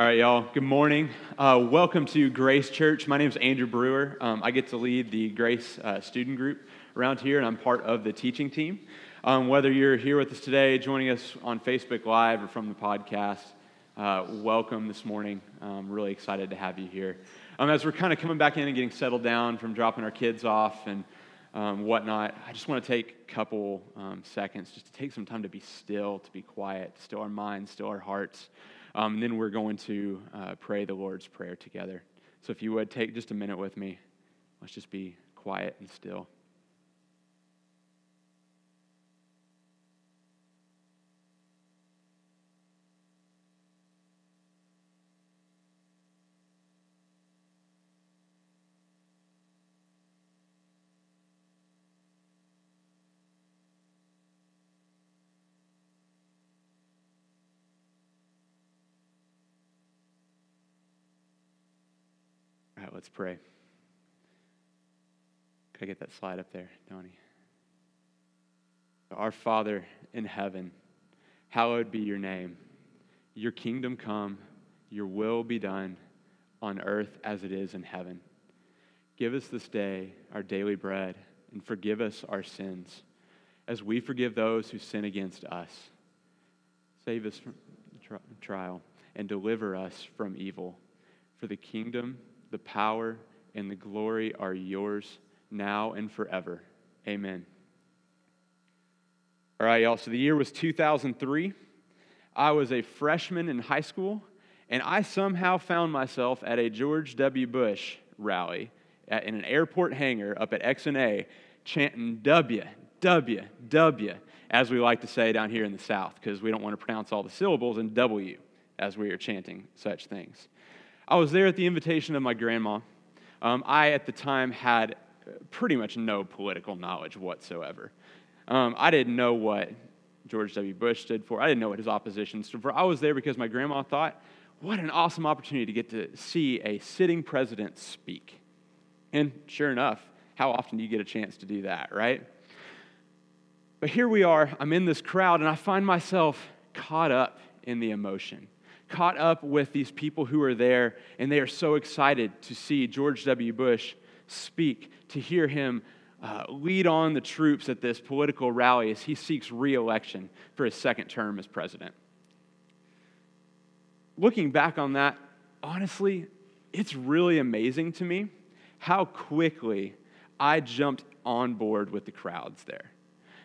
All right, y'all. Good morning. Uh, welcome to Grace Church. My name is Andrew Brewer. Um, I get to lead the Grace uh, student group around here, and I'm part of the teaching team. Um, whether you're here with us today, joining us on Facebook Live, or from the podcast, uh, welcome this morning. I'm really excited to have you here. Um, as we're kind of coming back in and getting settled down from dropping our kids off and um, whatnot, I just want to take a couple um, seconds just to take some time to be still, to be quiet, to still our minds, still our hearts. Um, and then we're going to uh, pray the Lord's Prayer together. So if you would take just a minute with me, let's just be quiet and still. Let's pray. Could I get that slide up there, Donnie? Our Father in heaven, hallowed be your name. Your kingdom come, your will be done on earth as it is in heaven. Give us this day our daily bread and forgive us our sins as we forgive those who sin against us. Save us from trial and deliver us from evil. For the kingdom, the power, and the glory are yours now and forever. Amen. All right, y'all. So the year was 2003. I was a freshman in high school, and I somehow found myself at a George W. Bush rally at, in an airport hangar up at XNA chanting W, W, W, as we like to say down here in the South, because we don't want to pronounce all the syllables in W as we are chanting such things. I was there at the invitation of my grandma. Um, I, at the time, had pretty much no political knowledge whatsoever. Um, I didn't know what George W. Bush stood for. I didn't know what his opposition stood for. I was there because my grandma thought, what an awesome opportunity to get to see a sitting president speak. And sure enough, how often do you get a chance to do that, right? But here we are, I'm in this crowd, and I find myself caught up in the emotion caught up with these people who are there, and they are so excited to see George W. Bush speak, to hear him uh, lead on the troops at this political rally as he seeks reelection for his second term as president. Looking back on that, honestly, it's really amazing to me how quickly I jumped on board with the crowds there.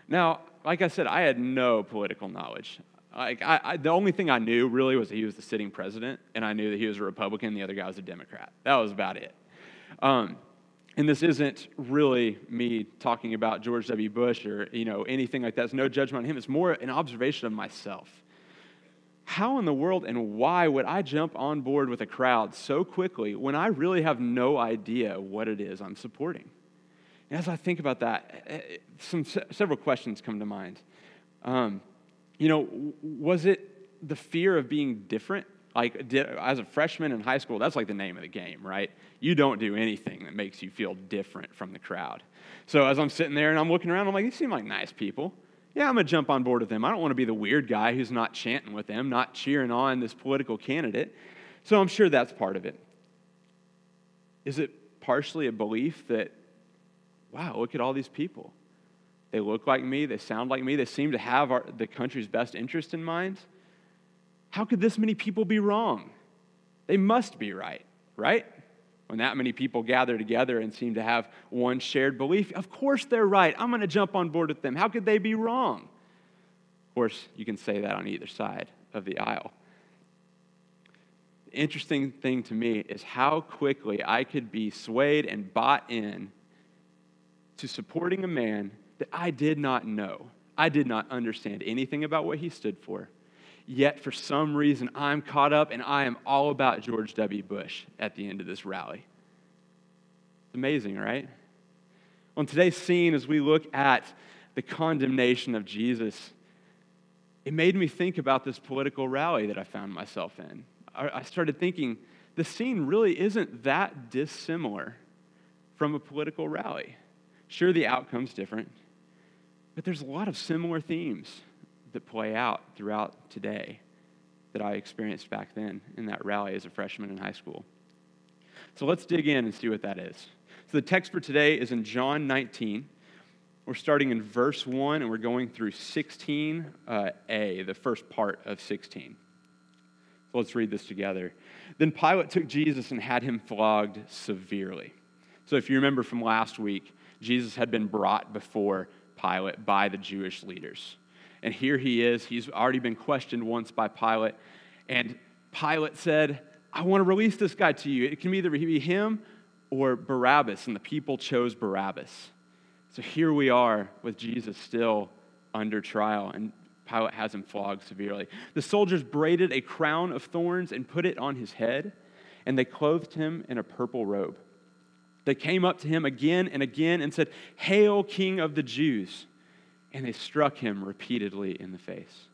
Now, like I said, I had no political knowledge. Like, I, I, the only thing I knew really was that he was the sitting president, and I knew that he was a Republican, the other guy was a Democrat. That was about it. Um, and this isn't really me talking about George W. Bush or you know anything like that. It's no judgment on him. It's more an observation of myself. How in the world and why would I jump on board with a crowd so quickly when I really have no idea what it is I'm supporting? And as I think about that, eh, eh, some several questions come to mind. Um, you know, was it the fear of being different? Like, did, as a freshman in high school, that's like the name of the game, right? You don't do anything that makes you feel different from the crowd. So as I'm sitting there and I'm looking around, I'm like, these seem like nice people. Yeah, I'm going to jump on board with them. I don't want to be the weird guy who's not chanting with them, not cheering on this political candidate. So I'm sure that's part of it. Is it partially a belief that, wow, look at all these people? They look like me. They sound like me. They seem to have our, the country's best interest in mind. How could this many people be wrong? They must be right, right? When that many people gather together and seem to have one shared belief, of course they're right. I'm going to jump on board with them. How could they be wrong? Of course, you can say that on either side of the aisle. The interesting thing to me is how quickly I could be swayed and bought in to supporting a man that I did not know. I did not understand anything about what he stood for. Yet, for some reason, I'm caught up and I am all about George W. Bush at the end of this rally. It's amazing, right? On today's scene, as we look at the condemnation of Jesus, it made me think about this political rally that I found myself in. I started thinking, the scene really isn't that dissimilar from a political rally. Sure, the outcome's different. But there's a lot of similar themes that play out throughout today. that I experienced back then in that rally as a freshman in high school. So let's dig in and see what that is. So the text for today is in John 19. We're starting in verse 1 and we're going through 16a, uh, the first part of 16. So let's read this together. Then Pilate took Jesus and had him flogged severely. So if you remember from last week, Jesus had been brought before Pilate by the Jewish leaders. And here he is. He's already been questioned once by Pilate. And Pilate said, I want to release this guy to you. It can either be him or Barabbas. And the people chose Barabbas. So here we are with Jesus still under trial. And Pilate has him flogged severely. The soldiers braided a crown of thorns and put it on his head, and they clothed him in a purple robe. They came up to him again and again and said, Hail, King of the Jews! And they struck him repeatedly in the face.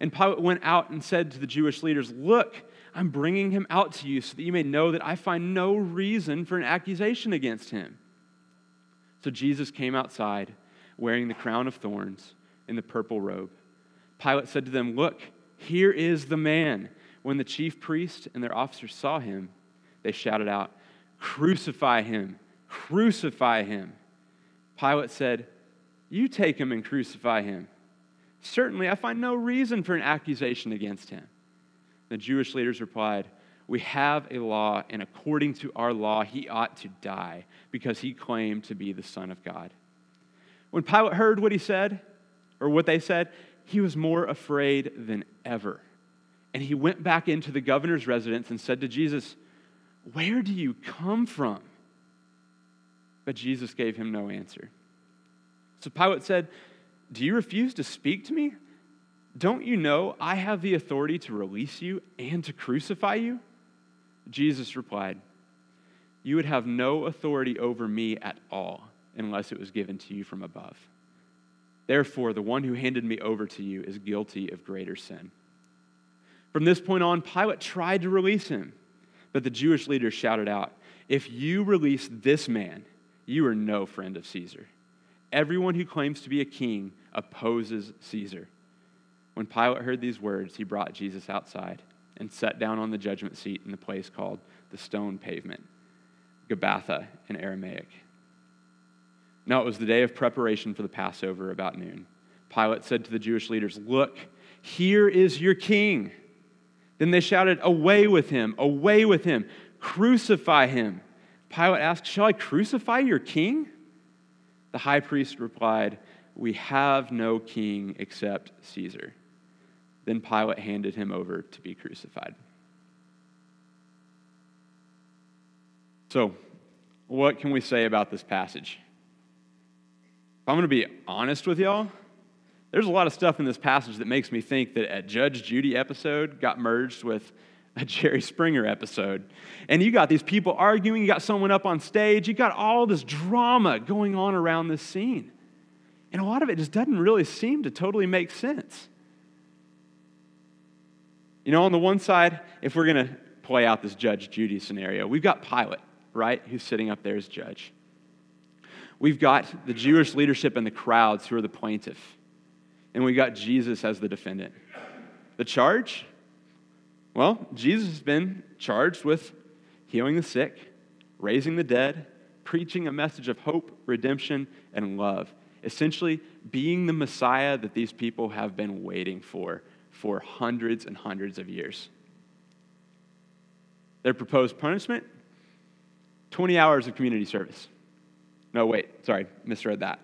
And Pilate went out and said to the Jewish leaders, Look, I'm bringing him out to you so that you may know that I find no reason for an accusation against him. So Jesus came outside wearing the crown of thorns and the purple robe. Pilate said to them, Look, here is the man. When the chief priest and their officers saw him, they shouted out, Crucify him! Crucify him! Pilate said, You take him and crucify him. Certainly, I find no reason for an accusation against him. The Jewish leaders replied, We have a law, and according to our law, he ought to die because he claimed to be the Son of God. When Pilate heard what he said, or what they said, he was more afraid than ever. And he went back into the governor's residence and said to Jesus, Where do you come from? But Jesus gave him no answer. So Pilate said, Do you refuse to speak to me? Don't you know I have the authority to release you and to crucify you? Jesus replied, You would have no authority over me at all unless it was given to you from above. Therefore, the one who handed me over to you is guilty of greater sin. From this point on, Pilate tried to release him, but the Jewish leaders shouted out, If you release this man, you are no friend of Caesar. Everyone who claims to be a king opposes Caesar. When Pilate heard these words, he brought Jesus outside and sat down on the judgment seat in the place called the stone pavement, Gabbatha in Aramaic. Now it was the day of preparation for the Passover about noon. Pilate said to the Jewish leaders, Look, here is your king. Then they shouted, Away with him, away with him, crucify him. Pilate asked, Shall I crucify your king? The high priest replied, We have no king except Caesar. Then Pilate handed him over to be crucified. So, what can we say about this passage? If I'm going to be honest with y'all, there's a lot of stuff in this passage that makes me think that a Judge Judy episode got merged with a Jerry Springer episode. And you got these people arguing, you got someone up on stage, you got all this drama going on around this scene. And a lot of it just doesn't really seem to totally make sense. You know, on the one side, if we're going to play out this Judge Judy scenario, we've got Pilate, right, who's sitting up there as judge. We've got the Jewish leadership and the crowds who are the plaintiff. And we got Jesus as the defendant. The charge? Well, Jesus has been charged with healing the sick, raising the dead, preaching a message of hope, redemption, and love. Essentially, being the Messiah that these people have been waiting for for hundreds and hundreds of years. Their proposed punishment 20 hours of community service. No, wait, sorry, misread that.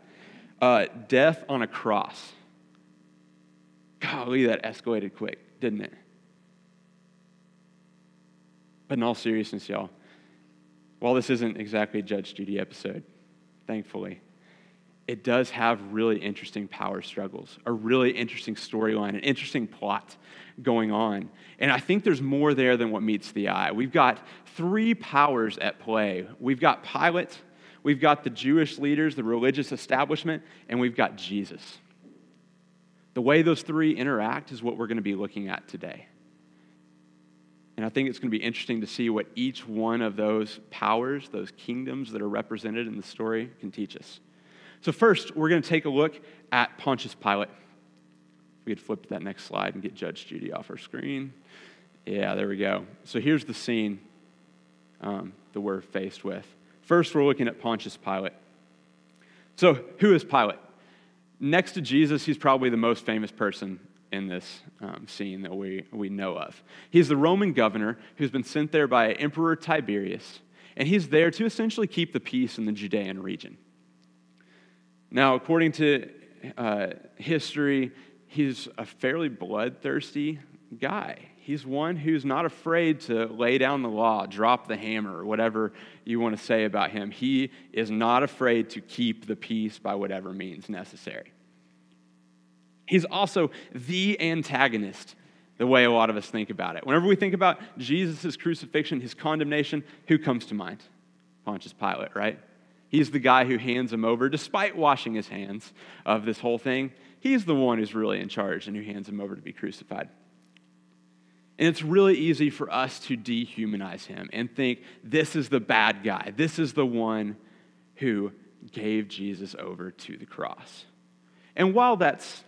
Uh, death on a cross. Golly, that escalated quick, didn't it? But in all seriousness, y'all, while this isn't exactly a Judge Judy episode, thankfully, it does have really interesting power struggles, a really interesting storyline, an interesting plot going on. And I think there's more there than what meets the eye. We've got three powers at play. We've got Pilate, we've got the Jewish leaders, the religious establishment, and we've got Jesus. The way those three interact is what we're going to be looking at today. And I think it's going to be interesting to see what each one of those powers, those kingdoms that are represented in the story, can teach us. So, first, we're going to take a look at Pontius Pilate. we could flip to that next slide and get Judge Judy off our screen. Yeah, there we go. So here's the scene um, that we're faced with. First, we're looking at Pontius Pilate. So, who is Pilate? Next to Jesus, he's probably the most famous person in this um, scene that we, we know of. He's the Roman governor who's been sent there by Emperor Tiberius, and he's there to essentially keep the peace in the Judean region. Now, according to uh, history, he's a fairly bloodthirsty guy. He's one who's not afraid to lay down the law, drop the hammer, or whatever you want to say about him. He is not afraid to keep the peace by whatever means necessary. He's also the antagonist, the way a lot of us think about it. Whenever we think about Jesus' crucifixion, his condemnation, who comes to mind? Pontius Pilate, right? He's the guy who hands him over, despite washing his hands of this whole thing. He's the one who's really in charge and who hands him over to be crucified. And it's really easy for us to dehumanize him and think this is the bad guy. This is the one who gave Jesus over to the cross. And while that's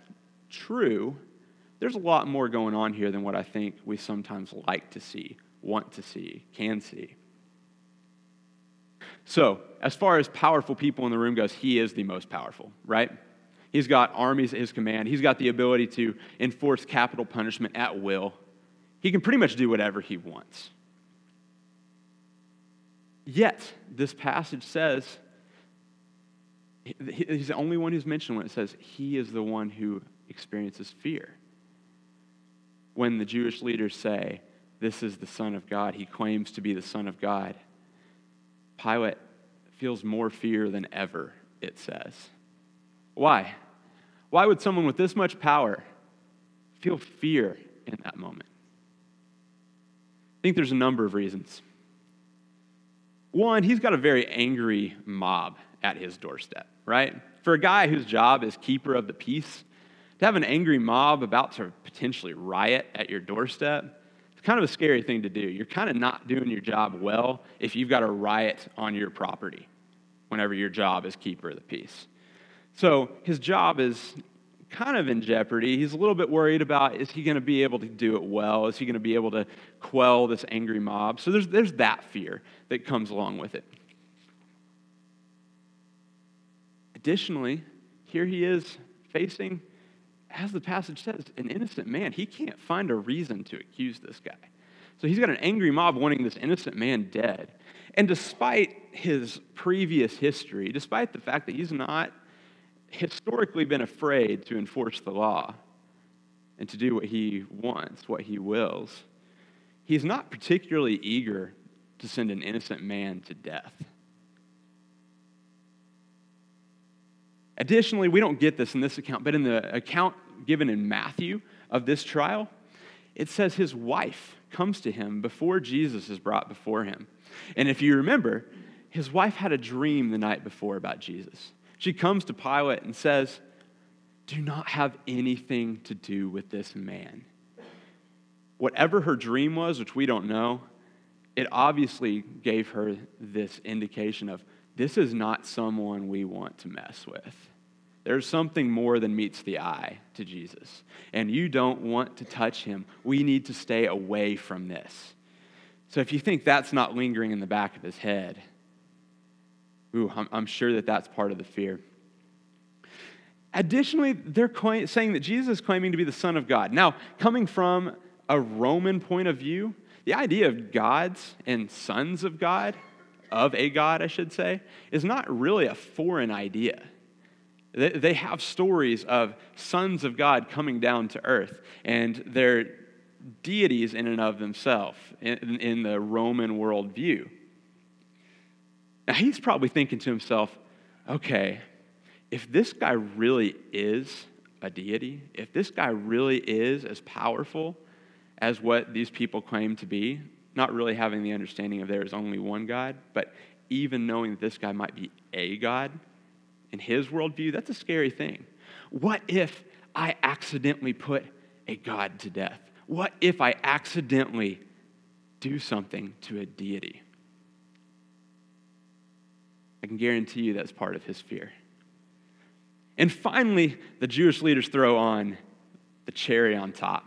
true, there's a lot more going on here than what I think we sometimes like to see, want to see, can see. So, as far as powerful people in the room goes, he is the most powerful, right? He's got armies at his command. He's got the ability to enforce capital punishment at will. He can pretty much do whatever he wants. Yet, this passage says he's the only one who's mentioned when it says he is the one who experiences fear. When the Jewish leaders say, This is the Son of God, he claims to be the Son of God, Pilate feels more fear than ever, it says. Why? Why would someone with this much power feel fear in that moment? Think there's a number of reasons. One, he's got a very angry mob at his doorstep, right? For a guy whose job is keeper of the peace, to have an angry mob about to potentially riot at your doorstep, it's kind of a scary thing to do. You're kind of not doing your job well if you've got a riot on your property whenever your job is keeper of the peace. So his job is kind of in jeopardy. He's a little bit worried about is he going to be able to do it well? Is he going to be able to quell this angry mob? So there's, there's that fear that comes along with it. Additionally, here he is facing, as the passage says, an innocent man. He can't find a reason to accuse this guy. So he's got an angry mob wanting this innocent man dead. And despite his previous history, despite the fact that he's not historically been afraid to enforce the law and to do what he wants, what he wills, he's not particularly eager to send an innocent man to death. Additionally, we don't get this in this account, but in the account given in Matthew of this trial, it says his wife comes to him before Jesus is brought before him. And if you remember, his wife had a dream the night before about Jesus. She comes to Pilate and says, Do not have anything to do with this man. Whatever her dream was, which we don't know, it obviously gave her this indication of this is not someone we want to mess with. There's something more than meets the eye to Jesus. And you don't want to touch him. We need to stay away from this. So if you think that's not lingering in the back of his head, Ooh, I'm, I'm sure that that's part of the fear. Additionally, they're saying that Jesus is claiming to be the Son of God. Now, coming from a Roman point of view, the idea of gods and sons of God, of a God, I should say, is not really a foreign idea. They have stories of sons of God coming down to earth, and they're deities in and of themselves in the Roman worldview. Now, he's probably thinking to himself, okay, if this guy really is a deity, if this guy really is as powerful as what these people claim to be, not really having the understanding of there is only one God, but even knowing that this guy might be a God in his worldview, that's a scary thing. What if I accidentally put a God to death? What if I accidentally do something to a deity? I can guarantee you that's part of his fear. And finally, the Jewish leaders throw on the cherry on top.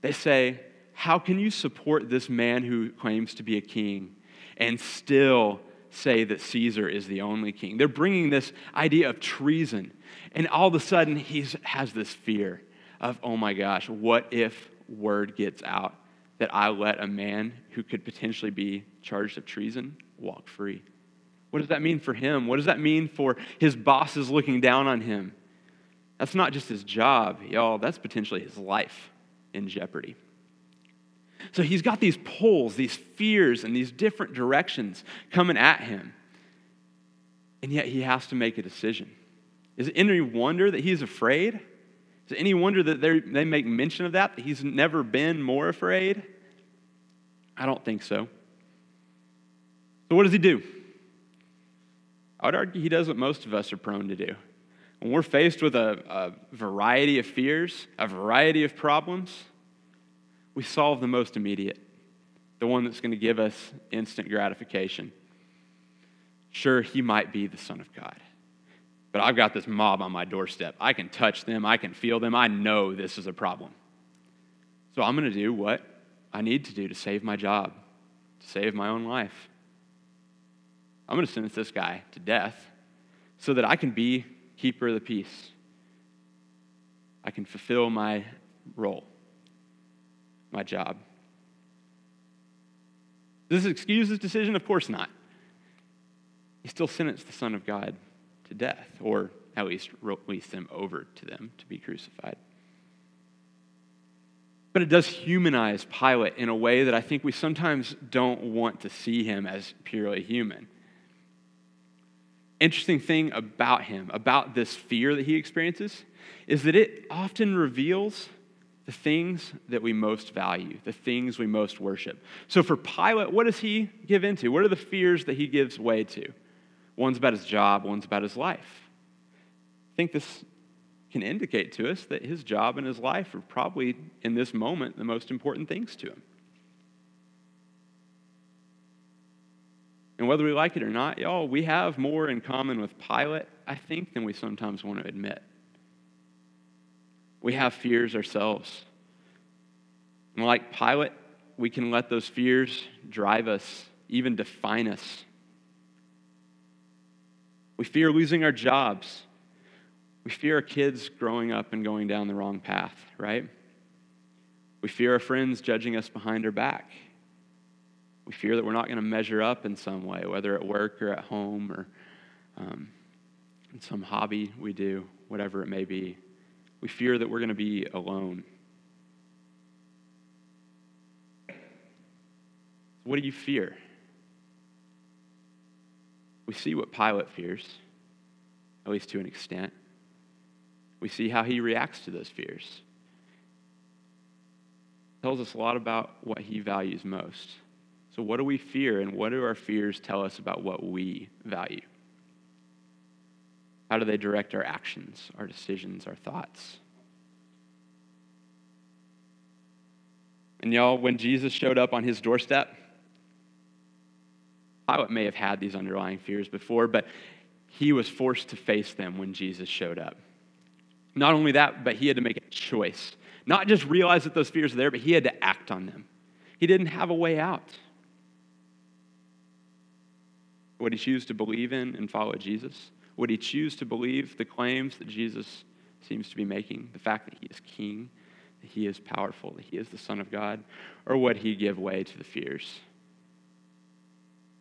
They say, How can you support this man who claims to be a king and still say that Caesar is the only king? They're bringing this idea of treason. And all of a sudden, he has this fear of, oh my gosh, what if word gets out that I let a man who could potentially be charged of treason walk free? What does that mean for him? What does that mean for his bosses looking down on him? That's not just his job, y'all, that's potentially his life in jeopardy. So he's got these pulls, these fears, and these different directions coming at him. And yet he has to make a decision. Is it any wonder that he's afraid? Is it any wonder that they make mention of that, that he's never been more afraid? I don't think so. So, what does he do? I would argue he does what most of us are prone to do. When we're faced with a, a variety of fears, a variety of problems, we solve the most immediate, the one that's going to give us instant gratification. Sure, he might be the Son of God, but I've got this mob on my doorstep. I can touch them, I can feel them. I know this is a problem. So I'm going to do what I need to do to save my job, to save my own life. I'm going to sentence this guy to death so that I can be keeper of the peace. I can fulfill my role my job. Does this excuse his decision? Of course not. He still sentenced the Son of God to death, or at least released him over to them to be crucified. But it does humanize Pilate in a way that I think we sometimes don't want to see him as purely human. Interesting thing about him, about this fear that he experiences, is that it often reveals the things that we most value, the things we most worship. So for Pilate, what does he give into? What are the fears that he gives way to? One's about his job, one's about his life. I think this can indicate to us that his job and his life are probably, in this moment, the most important things to him. And whether we like it or not, y'all, we have more in common with Pilate, I think, than we sometimes want to admit. We have fears ourselves. And like Pilate, we can let those fears drive us, even define us. We fear losing our jobs. We fear our kids growing up and going down the wrong path, right? We fear our friends judging us behind our back. We fear that we're not going to measure up in some way, whether at work or at home or um, in some hobby we do, whatever it may be. We fear that we're going to be alone. What do you fear? We see what Pilate fears, at least to an extent. We see how he reacts to those fears. It tells us a lot about what he values most. So, what do we fear, and what do our fears tell us about what we value? How do they direct our actions, our decisions, our thoughts? And y'all, when Jesus showed up on his doorstep, Pilate may have had these underlying fears before, but he was forced to face them when Jesus showed up. Not only that, but he had to make a choice. Not just realize that those fears are there, but he had to act on them. He didn't have a way out. Would he choose to believe in and follow Jesus? Would he choose to believe the claims that Jesus seems to be making? The fact that he is king, that he is powerful, that he is the Son of God? Or would he give way to the fears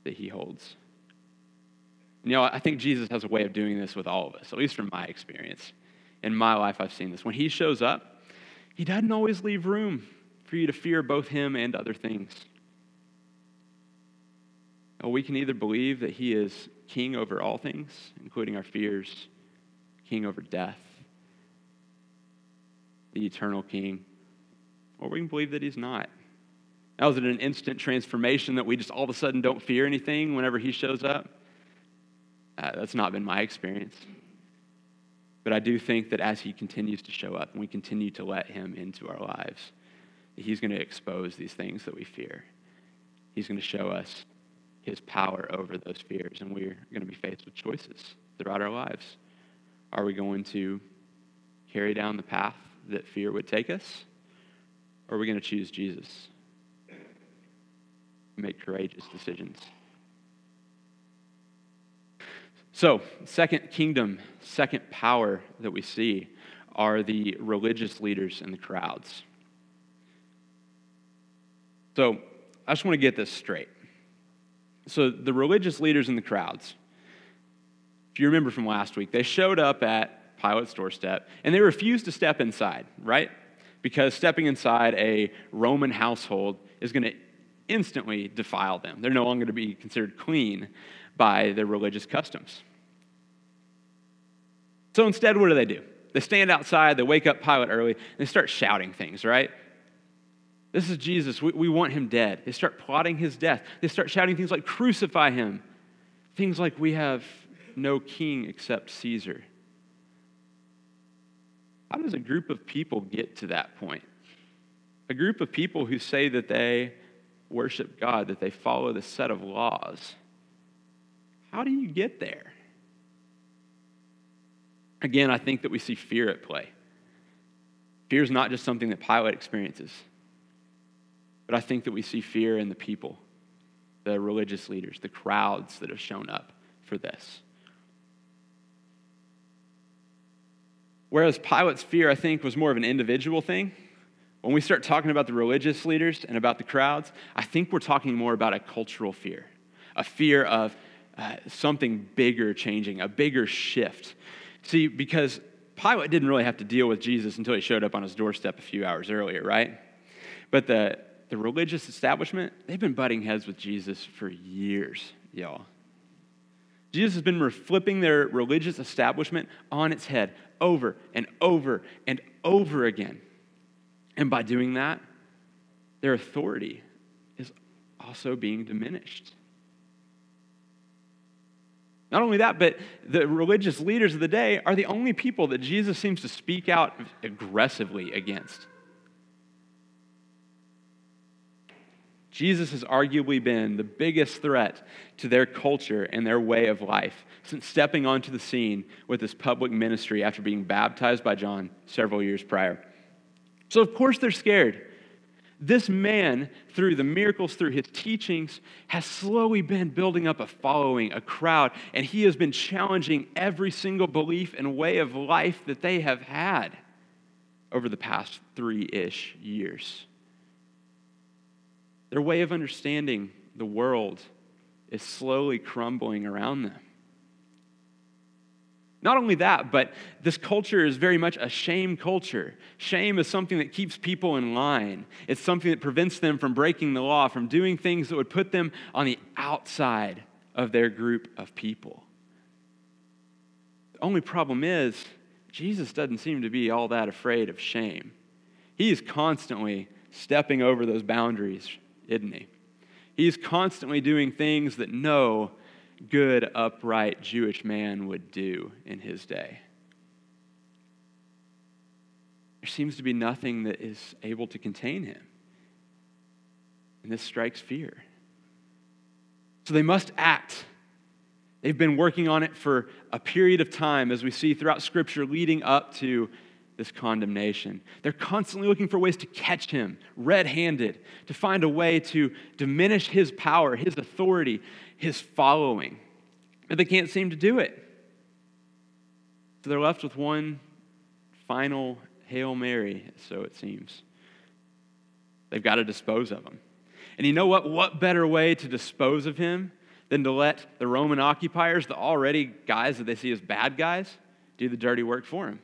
that he holds? You know, I think Jesus has a way of doing this with all of us, at least from my experience. In my life, I've seen this. When he shows up, he doesn't always leave room for you to fear both him and other things. We can either believe that he is king over all things, including our fears, king over death, the eternal king, or we can believe that he's not. Now, is it an instant transformation that we just all of a sudden don't fear anything whenever he shows up? Uh, that's not been my experience. But I do think that as he continues to show up and we continue to let him into our lives, he's going to expose these things that we fear. He's going to show us his power over those fears. And we're going to be faced with choices throughout our lives. Are we going to carry down the path that fear would take us? Or are we going to choose Jesus? Make courageous decisions. So, second kingdom, second power that we see are the religious leaders and the crowds. So, I just want to get this straight. So, the religious leaders in the crowds, if you remember from last week, they showed up at Pilate's doorstep and they refused to step inside, right? Because stepping inside a Roman household is going to instantly defile them. They're no longer to be considered clean by their religious customs. So instead, what do they do? They stand outside, they wake up Pilate early, and they start shouting things, right? This is Jesus. We, we want him dead. They start plotting his death. They start shouting things like, crucify him. Things like, we have no king except Caesar. How does a group of people get to that point? A group of people who say that they worship God, that they follow the set of laws. How do you get there? Again, I think that we see fear at play. Fear is not just something that Pilate experiences, but I think that we see fear in the people, the religious leaders, the crowds that have shown up for this. Whereas Pilate's fear, I think, was more of an individual thing. When we start talking about the religious leaders and about the crowds, I think we're talking more about a cultural fear, a fear of uh, something bigger changing, a bigger shift. See, because Pilate didn't really have to deal with Jesus until he showed up on his doorstep a few hours earlier, right? But the, the religious establishment, they've been butting heads with Jesus for years, y'all. Jesus has been flipping their religious establishment on its head over and over and over again. And by doing that, their authority is also being diminished. Not only that, but the religious leaders of the day are the only people that Jesus seems to speak out aggressively against. Jesus has arguably been the biggest threat to their culture and their way of life since stepping onto the scene with his public ministry after being baptized by John several years prior. So, of course, they're scared. This man, through the miracles, through his teachings, has slowly been building up a following, a crowd, and he has been challenging every single belief and way of life that they have had over the past three ish years. Their way of understanding the world is slowly crumbling around them. Not only that, but this culture is very much a shame culture. Shame is something that keeps people in line. It's something that prevents them from breaking the law, from doing things that would put them on the outside of their group of people. The only problem is, Jesus doesn't seem to be all that afraid of shame. He is constantly stepping over those boundaries, isn't he? He's constantly doing things that no good, upright Jewish man would do in his day. There seems to be nothing that is able to contain him. And this strikes fear. So they must act. They've been working on it for a period of time, as we see throughout Scripture, leading up to this condemnation. They're constantly looking for ways to catch him red handed, to find a way to diminish his power, his authority, his following. But they can't seem to do it. So they're left with one final Hail Mary, so it seems. They've got to dispose of him. And you know what? What better way to dispose of him than to let the Roman occupiers, the already guys that they see as bad guys, do the dirty work for him?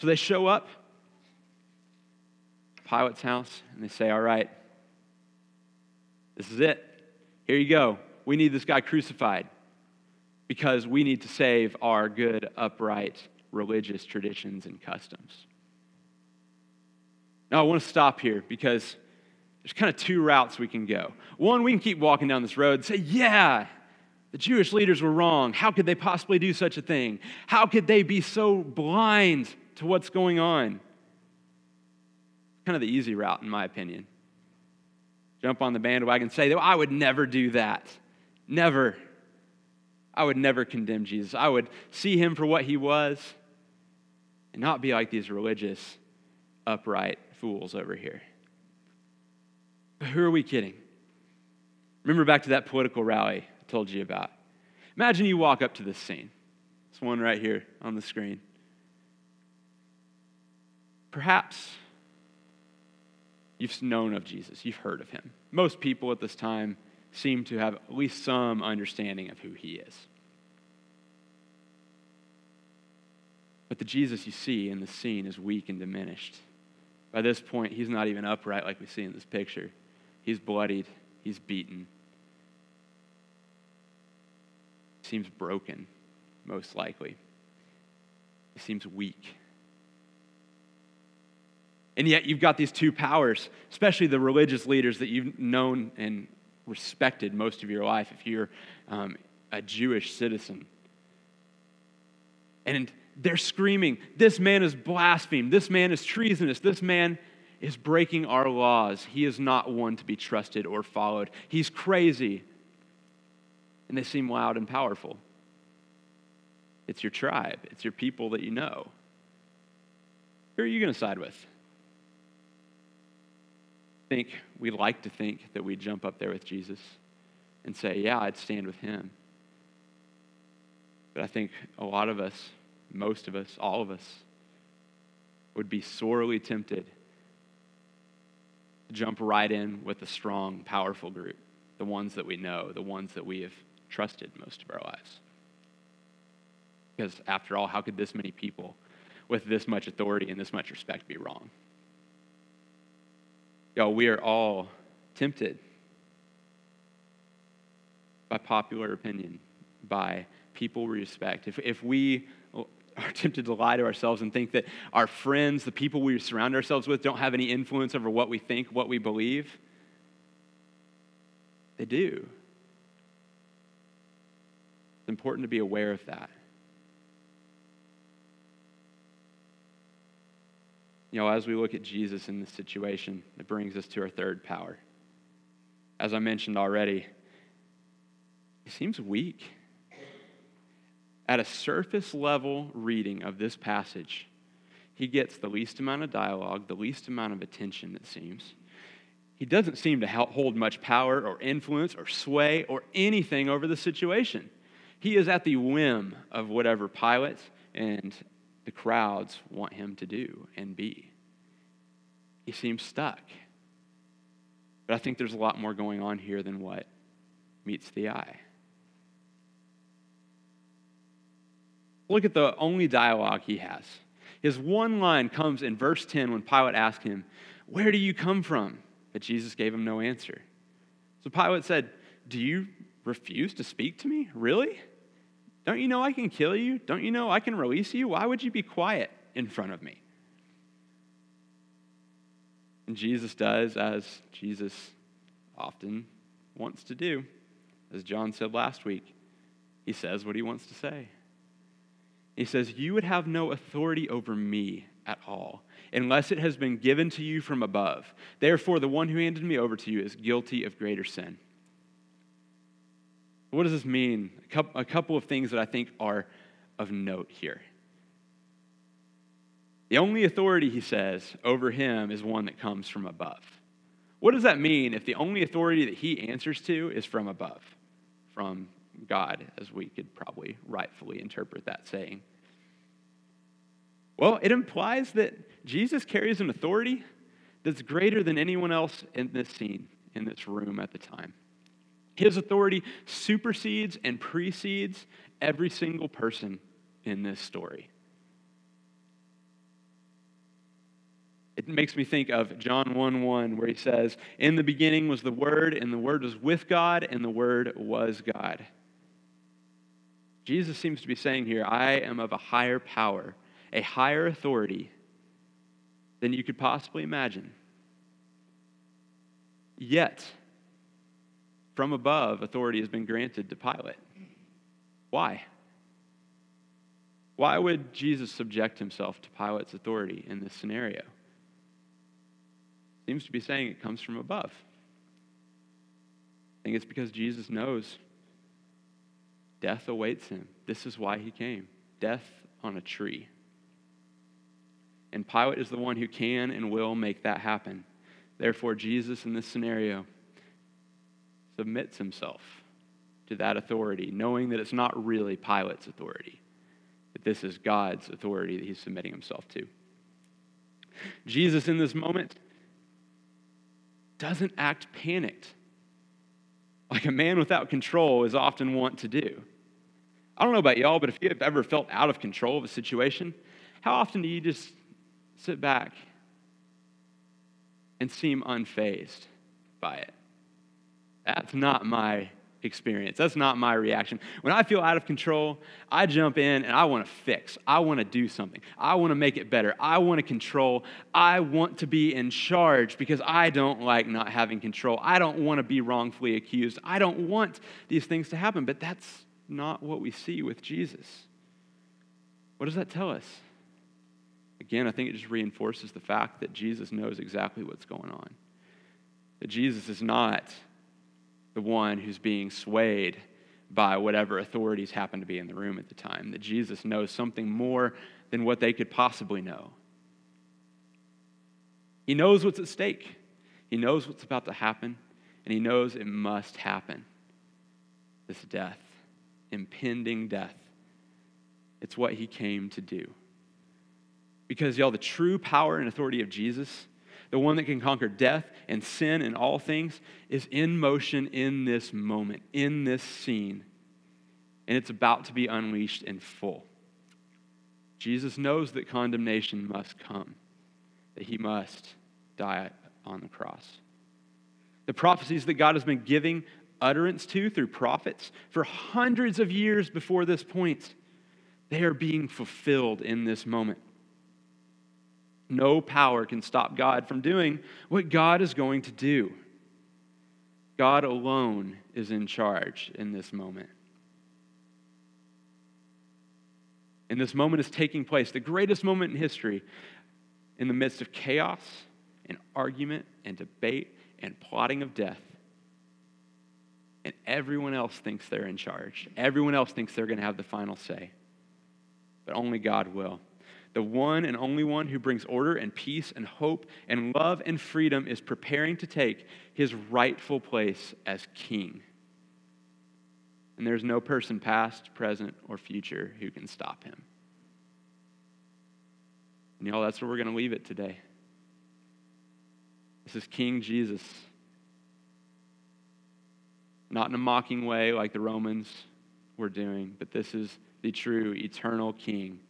So they show up, Pilate's house, and they say, All right, this is it. Here you go. We need this guy crucified because we need to save our good, upright religious traditions and customs. Now, I want to stop here because there's kind of two routes we can go. One, we can keep walking down this road and say, Yeah, the Jewish leaders were wrong. How could they possibly do such a thing? How could they be so blind to what's going on. Kind of the easy route, in my opinion. Jump on the bandwagon and say, I would never do that. Never. I would never condemn Jesus. I would see him for what he was and not be like these religious upright fools over here. But who are we kidding? Remember back to that political rally I told you about. Imagine you walk up to this scene. This one right here on the screen. Perhaps you've known of Jesus, you've heard of him. Most people at this time seem to have at least some understanding of who he is. But the Jesus you see in the scene is weak and diminished. By this point, he's not even upright like we see in this picture. He's bloodied, he's beaten. He seems broken, most likely. He seems weak. And yet, you've got these two powers, especially the religious leaders that you've known and respected most of your life if you're um, a Jewish citizen. And they're screaming, This man is blasphemed. This man is treasonous. This man is breaking our laws. He is not one to be trusted or followed. He's crazy. And they seem loud and powerful. It's your tribe, it's your people that you know. Who are you going to side with? Think we like to think that we jump up there with Jesus and say, Yeah, I'd stand with him. But I think a lot of us, most of us, all of us, would be sorely tempted to jump right in with the strong, powerful group, the ones that we know, the ones that we have trusted most of our lives. Because after all, how could this many people with this much authority and this much respect be wrong? Y'all, we are all tempted by popular opinion, by people we respect. If, if we are tempted to lie to ourselves and think that our friends, the people we surround ourselves with, don't have any influence over what we think, what we believe, they do. It's important to be aware of that. You know, as we look at Jesus in this situation, it brings us to our third power. As I mentioned already, he seems weak. At a surface level reading of this passage, he gets the least amount of dialogue, the least amount of attention, it seems. He doesn't seem to hold much power or influence or sway or anything over the situation. He is at the whim of whatever Pilate and the crowds want him to do and be. He seems stuck. But I think there's a lot more going on here than what meets the eye. Look at the only dialogue he has. His one line comes in verse 10 when Pilate asked him, Where do you come from? But Jesus gave him no answer. So Pilate said, Do you refuse to speak to me? Really? Don't you know I can kill you? Don't you know I can release you? Why would you be quiet in front of me? And Jesus does as Jesus often wants to do. As John said last week, he says what he wants to say. He says, You would have no authority over me at all, unless it has been given to you from above. Therefore, the one who handed me over to you is guilty of greater sin. What does this mean? A couple of things that I think are of note here. The only authority, he says, over him is one that comes from above. What does that mean if the only authority that he answers to is from above, from God, as we could probably rightfully interpret that saying? Well, it implies that Jesus carries an authority that's greater than anyone else in this scene, in this room at the time. His authority supersedes and precedes every single person in this story. It makes me think of John 1 1, where he says, In the beginning was the Word, and the Word was with God, and the Word was God. Jesus seems to be saying here, I am of a higher power, a higher authority than you could possibly imagine. Yet, from above, authority has been granted to Pilate. Why? Why would Jesus subject himself to Pilate's authority in this scenario? Seems to be saying it comes from above. I think it's because Jesus knows death awaits him. This is why he came death on a tree. And Pilate is the one who can and will make that happen. Therefore, Jesus in this scenario submits himself to that authority, knowing that it's not really Pilate's authority, that this is God's authority that he's submitting himself to. Jesus, in this moment, doesn't act panicked like a man without control is often wont to do. I don't know about y'all, but if you have ever felt out of control of a situation, how often do you just sit back and seem unfazed by it? That's not my experience. That's not my reaction. When I feel out of control, I jump in and I want to fix. I want to do something. I want to make it better. I want to control. I want to be in charge because I don't like not having control. I don't want to be wrongfully accused. I don't want these things to happen, but that's not what we see with Jesus. What does that tell us? Again, I think it just reinforces the fact that Jesus knows exactly what's going on. That Jesus is not the one who's being swayed by whatever authorities happen to be in the room at the time, that Jesus knows something more than what they could possibly know. He knows what's at stake, he knows what's about to happen, and he knows it must happen this death, impending death. It's what he came to do. Because, y'all, the true power and authority of Jesus the one that can conquer death and sin and all things, is in motion in this moment, in this scene. And it's about to be unleashed in full. Jesus knows that condemnation must come, that he must die on the cross. The prophecies that God has been giving utterance to through prophets for hundreds of years before this point, they are being fulfilled in this moment. No power can stop God from doing what God is going to do. God alone is in charge in this moment. And this moment is taking place, the greatest moment in history, in the midst of chaos and argument and debate and plotting of death. And everyone else thinks they're in charge. Everyone else thinks they're going to have the final say. But only God will. The one and only one who brings order and peace and hope and love and freedom is preparing to take his rightful place as king. And there's no person, past, present, or future, who can stop him. And y'all, that's where we're going to leave it today. This is King Jesus. Not in a mocking way like the Romans were doing, but this is the true eternal King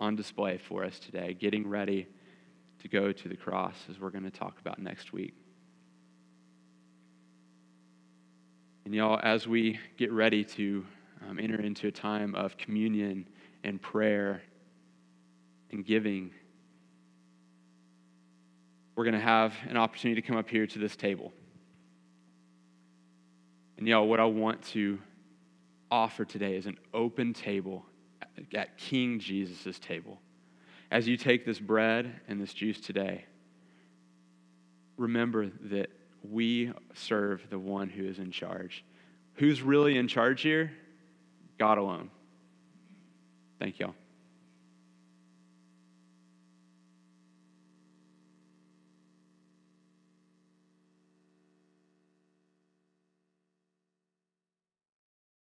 on display for us today, getting ready to go to the cross, as we're going to talk about next week. And y'all, as we get ready to um, enter into a time of communion and prayer and giving, we're going to have an opportunity to come up here to this table. And y'all, what I want to offer today is an open table at King Jesus' table. As you take this bread and this juice today, remember that we serve the one who is in charge. Who's really in charge here? God alone. Thank y'all.